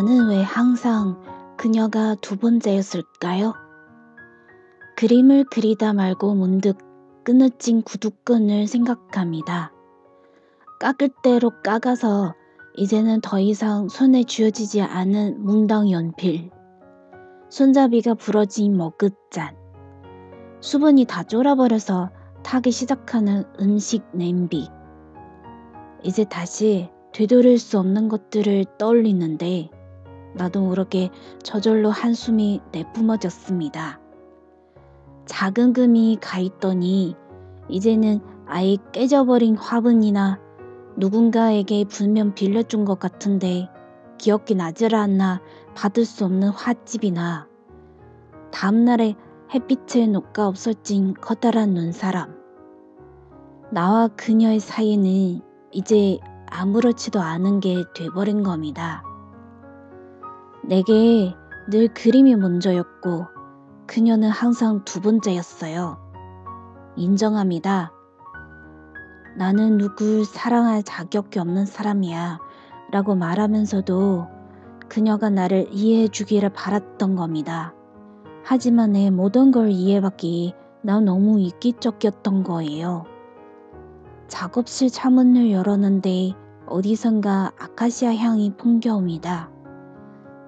나는 왜 항상 그녀가 두 번째였을까요? 그림을 그리다 말고 문득 끊어진 구두끈을 생각합니다. 깎을 대로 깎아서 이제는 더 이상 손에 쥐어지지 않은 뭉당 연필. 손잡이가 부러진 머그잔. 수분이 다 쫄아버려서 타기 시작하는 음식 냄비. 이제 다시 되돌릴 수 없는 것들을 떠올리는데 나도 모르게 저절로 한숨이 내뿜어졌습니다. 작은 금이 가 있더니 이제는 아예 깨져버린 화분이나 누군가에게 분명 빌려준 것 같은데 기억이 나질 않나 받을 수 없는 화집이나 다음날에 햇빛에 녹아 없어진 커다란 눈사람 나와 그녀의 사이는 이제 아무렇지도 않은 게 돼버린 겁니다. 내게 늘 그림이 먼저였고 그녀는 항상 두 번째였어요. 인정합니다. 나는 누굴 사랑할 자격이 없는 사람이야 라고 말하면서도 그녀가 나를 이해해 주기를 바랐던 겁니다. 하지만 내 모든 걸 이해받기 난 너무 이기적이었던 거예요. 작업실 차문을 열었는데 어디선가 아카시아 향이 풍겨옵니다.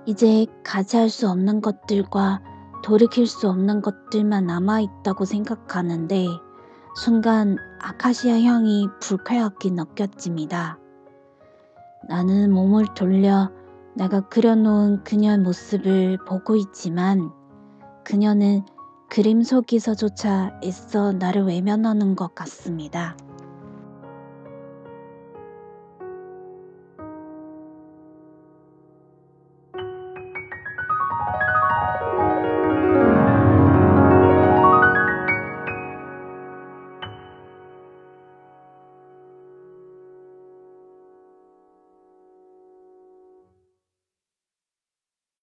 이제 가지할 수 없는 것들과 돌이킬 수 없는 것들만 남아있다고 생각하는데 순간 아카시아 향이 불쾌하게 느껴집니다. 나는 몸을 돌려 내가 그려놓은 그녀의 모습을 보고 있지만 그녀는 그림 속에서조차 애써 나를 외면하는 것 같습니다.